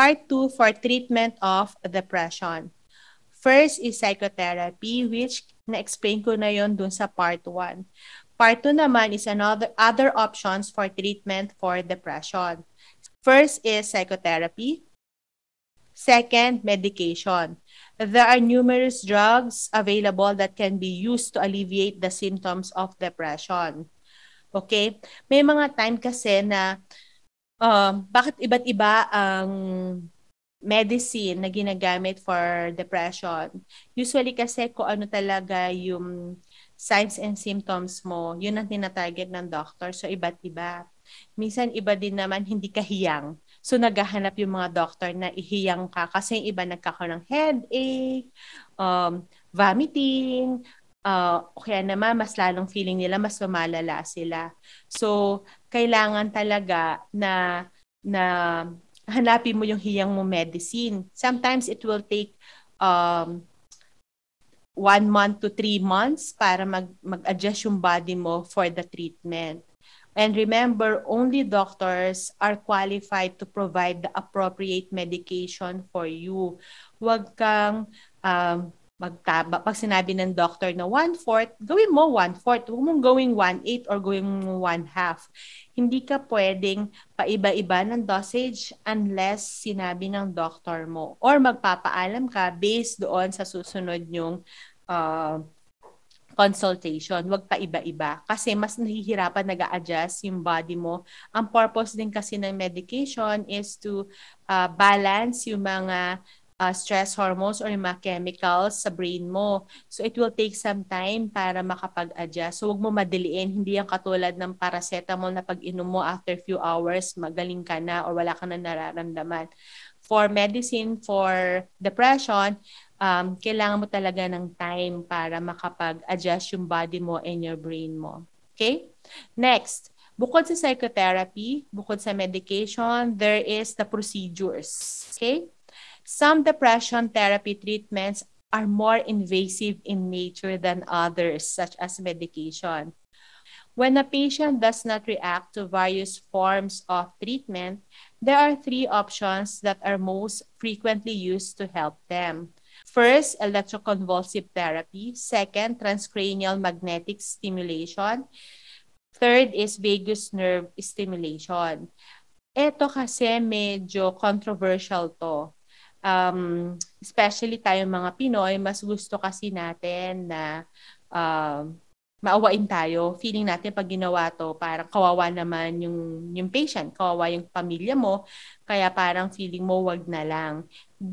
Part 2 for treatment of depression. First is psychotherapy, which na-explain ko na yon dun sa part 1. Part 2 naman is another other options for treatment for depression. First is psychotherapy. Second, medication. There are numerous drugs available that can be used to alleviate the symptoms of depression. Okay? May mga time kasi na um, bakit iba't iba ang medicine na ginagamit for depression. Usually kasi kung ano talaga yung signs and symptoms mo, yun ang tinatarget ng doctor. So, iba't iba. Minsan, iba din naman, hindi kahiyang. So, naghahanap yung mga doctor na ihiyang ka kasi yung iba nagkakaroon ng headache, um, vomiting, uh, kaya naman mas lalong feeling nila mas lumalala sila. So, kailangan talaga na na hanapin mo yung hiyang mo medicine. Sometimes it will take um, one month to three months para mag, mag-adjust yung body mo for the treatment. And remember, only doctors are qualified to provide the appropriate medication for you. Huwag kang um, magtaba. Pag sinabi ng doctor na one-fourth, gawin mo one-fourth. Huwag mong gawing one-eighth or gawin mo one-half. Hindi ka pwedeng paiba-iba ng dosage unless sinabi ng doctor mo. Or magpapaalam ka based doon sa susunod yung uh, consultation. Huwag pa iba-iba. Kasi mas nahihirapan nag adjust yung body mo. Ang purpose din kasi ng medication is to uh, balance yung mga uh, stress hormones or yung mga chemicals sa brain mo. So it will take some time para makapag-adjust. So huwag mo madiliin. Hindi yan katulad ng paracetamol na pag inom mo after few hours, magaling ka na or wala ka na nararamdaman. For medicine for depression, um, kailangan mo talaga ng time para makapag-adjust yung body mo and your brain mo. Okay? Next, bukod sa psychotherapy, bukod sa medication, there is the procedures. Okay? Some depression therapy treatments are more invasive in nature than others, such as medication. When a patient does not react to various forms of treatment, there are three options that are most frequently used to help them. First, electroconvulsive therapy. Second, transcranial magnetic stimulation. Third is vagus nerve stimulation. Ito kasi medyo controversial to um, especially tayong mga Pinoy, mas gusto kasi natin na uh, maawain tayo. Feeling natin pag ginawa to, parang kawawa naman yung, yung patient, kawawa yung pamilya mo, kaya parang feeling mo wag na lang.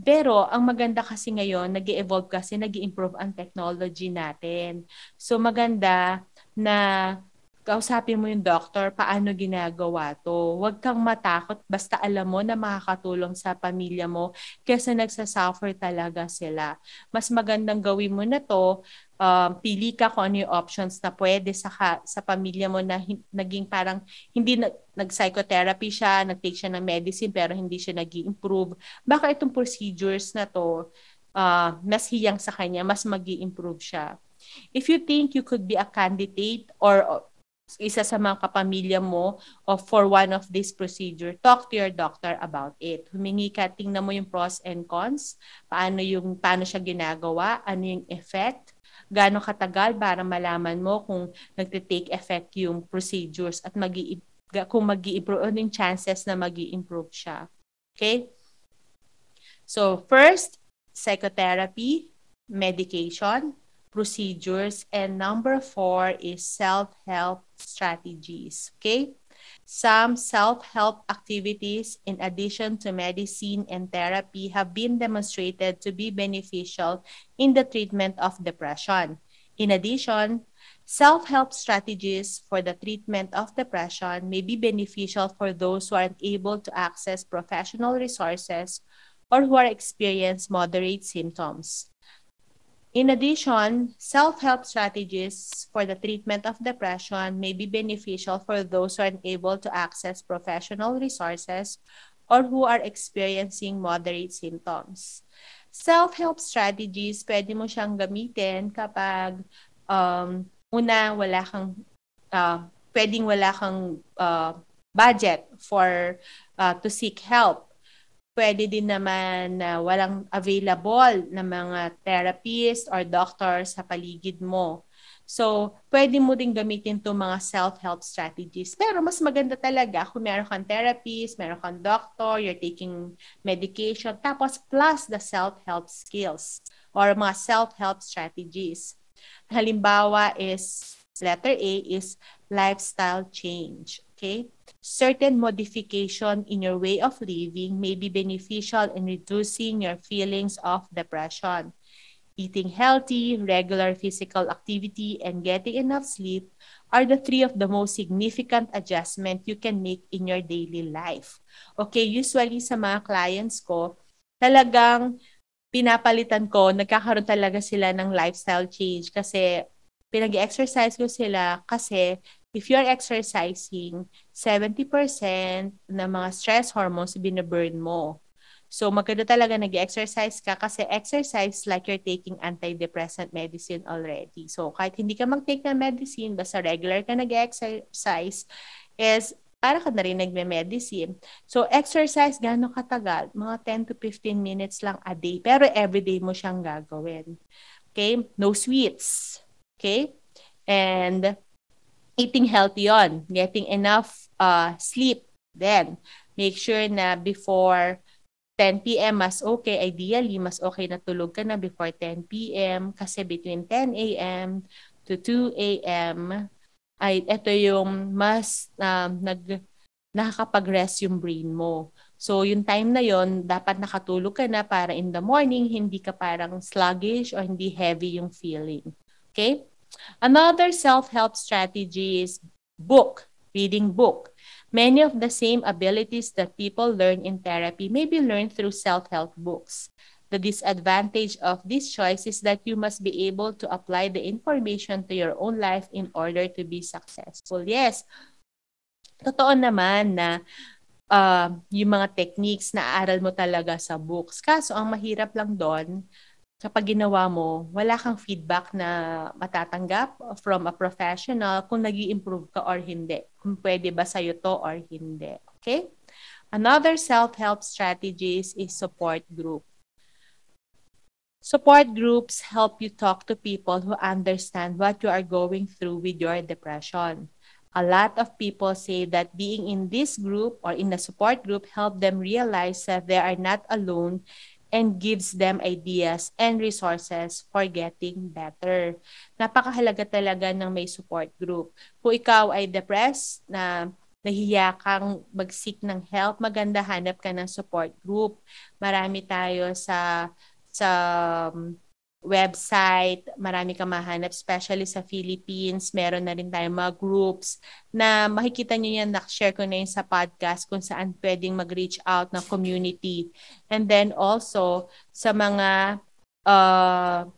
Pero ang maganda kasi ngayon, nag evolve kasi, nag improve ang technology natin. So maganda na kausapin mo yung doctor, paano ginagawa to. Huwag kang matakot, basta alam mo na makakatulong sa pamilya mo kasi nagsasuffer talaga sila. Mas magandang gawin mo na to, um, pili ka kung ano yung options na pwede sa, sa pamilya mo na hin- naging parang hindi na, nag-psychotherapy siya, nag-take siya ng medicine pero hindi siya nag improve Baka itong procedures na to, uh, mas hiyang sa kanya, mas mag improve siya. If you think you could be a candidate or isa sa mga kapamilya mo of for one of these procedure, talk to your doctor about it. Humingi ka, tingnan mo yung pros and cons, paano yung paano siya ginagawa, ano yung effect, gaano katagal para malaman mo kung nagte-take effect yung procedures at magi kung magi-improve ano yung chances na magi-improve siya. Okay? So, first, psychotherapy, medication, procedures. And number four is self-help strategies. Okay? Some self-help activities, in addition to medicine and therapy, have been demonstrated to be beneficial in the treatment of depression. In addition, self-help strategies for the treatment of depression may be beneficial for those who are unable to access professional resources or who are experience moderate symptoms. In addition, self-help strategies for the treatment of depression may be beneficial for those who are unable to access professional resources or who are experiencing moderate symptoms. Self-help strategies, pwede mo siyang gamitin kapag um, una, wala kang, uh, pwedeng wala kang uh, budget for uh, to seek help pwede din naman na walang available na mga therapist or doctor sa paligid mo. So, pwede mo din gamitin to mga self-help strategies. Pero mas maganda talaga kung meron kang therapist, meron kang doctor, you're taking medication, tapos plus the self-help skills or mga self-help strategies. Halimbawa is, letter A is lifestyle change. Okay? Certain modification in your way of living may be beneficial in reducing your feelings of depression. Eating healthy, regular physical activity, and getting enough sleep are the three of the most significant adjustment you can make in your daily life. Okay, usually sa mga clients ko, talagang pinapalitan ko, nagkakaroon talaga sila ng lifestyle change kasi pinag-exercise ko sila kasi if you're exercising, 70% ng mga stress hormones binaburn mo. So maganda talaga nag-exercise ka kasi exercise like you're taking antidepressant medicine already. So kahit hindi ka mag-take ng medicine, basta regular ka nag-exercise, is para ka na rin nagme-medicine. So exercise gano'ng katagal? Mga 10 to 15 minutes lang a day. Pero everyday mo siyang gagawin. Okay? No sweets. Okay? And eating healthy on, getting enough uh, sleep. Then, make sure na before 10 p.m. mas okay. Ideally, mas okay na tulog ka na before 10 p.m. Kasi between 10 a.m. to 2 a.m. ay ito yung mas um, nag nakakapag-rest yung brain mo. So, yung time na yon dapat nakatulog ka na para in the morning, hindi ka parang sluggish or hindi heavy yung feeling. Okay? Another self-help strategy is book, reading book. Many of the same abilities that people learn in therapy may be learned through self-help books. The disadvantage of this choice is that you must be able to apply the information to your own life in order to be successful. Yes, totoo naman na uh, yung mga techniques na aaral mo talaga sa books. Kaso ang mahirap lang doon, kapag ginawa mo, wala kang feedback na matatanggap from a professional kung nag improve ka or hindi. Kung pwede ba sa'yo to or hindi. Okay? Another self-help strategies is support group. Support groups help you talk to people who understand what you are going through with your depression. A lot of people say that being in this group or in a support group help them realize that they are not alone and gives them ideas and resources for getting better. Napakahalaga talaga ng may support group. Kung ikaw ay depressed na nahihiya kang mag-seek ng help, maganda hanap ka ng support group. Marami tayo sa sa um, website, marami ka mahanap, especially sa Philippines. Meron na rin tayong mga groups na makikita nyo yan, na-share ko na yun sa podcast kung saan pwedeng mag-reach out ng community. And then also, sa mga, uh,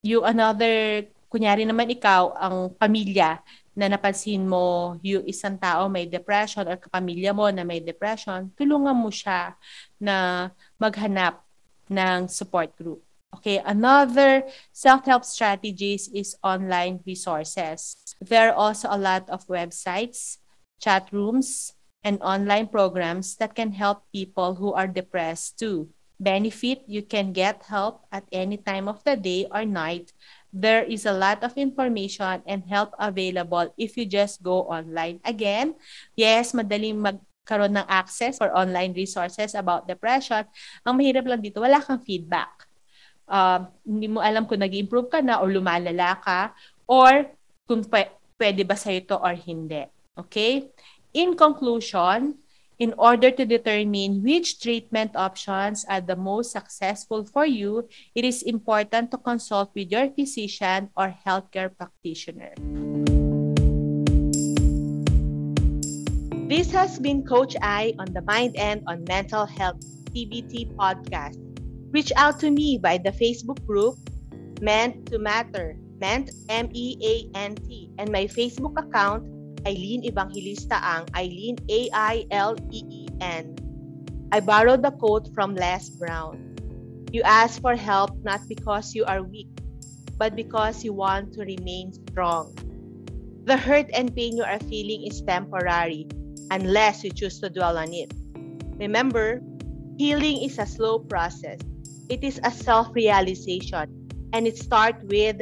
you another, kunyari naman ikaw, ang pamilya, na napansin mo yung isang tao may depression or kapamilya mo na may depression, tulungan mo siya na maghanap ng support group. Okay, another self-help strategies is online resources. There are also a lot of websites, chat rooms, and online programs that can help people who are depressed too. Benefit, you can get help at any time of the day or night. There is a lot of information and help available if you just go online. Again, yes, madaling magkaroon ng access for online resources about depression. Ang mahirap lang dito, wala kang feedback uh, hindi mo alam kung nag improve ka na or lumalala ka or kung p- pwede ba sa'yo to or hindi. Okay? In conclusion, in order to determine which treatment options are the most successful for you, it is important to consult with your physician or healthcare practitioner. This has been Coach I on the Mind and on Mental Health TBT podcast. Reach out to me by the Facebook group Meant to Matter, Meant M-E-A-N-T, and my Facebook account, Eileen Evangelista Ang, Eileen A-I-L-E-E-N. I borrowed the quote from Les Brown. You ask for help not because you are weak, but because you want to remain strong. The hurt and pain you are feeling is temporary unless you choose to dwell on it. Remember, healing is a slow process. It is a self-realization and it starts with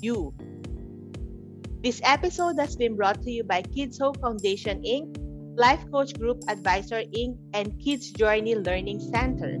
you. This episode has been brought to you by Kids Hope Foundation Inc., Life Coach Group Advisor Inc., and Kids Journey Learning Center.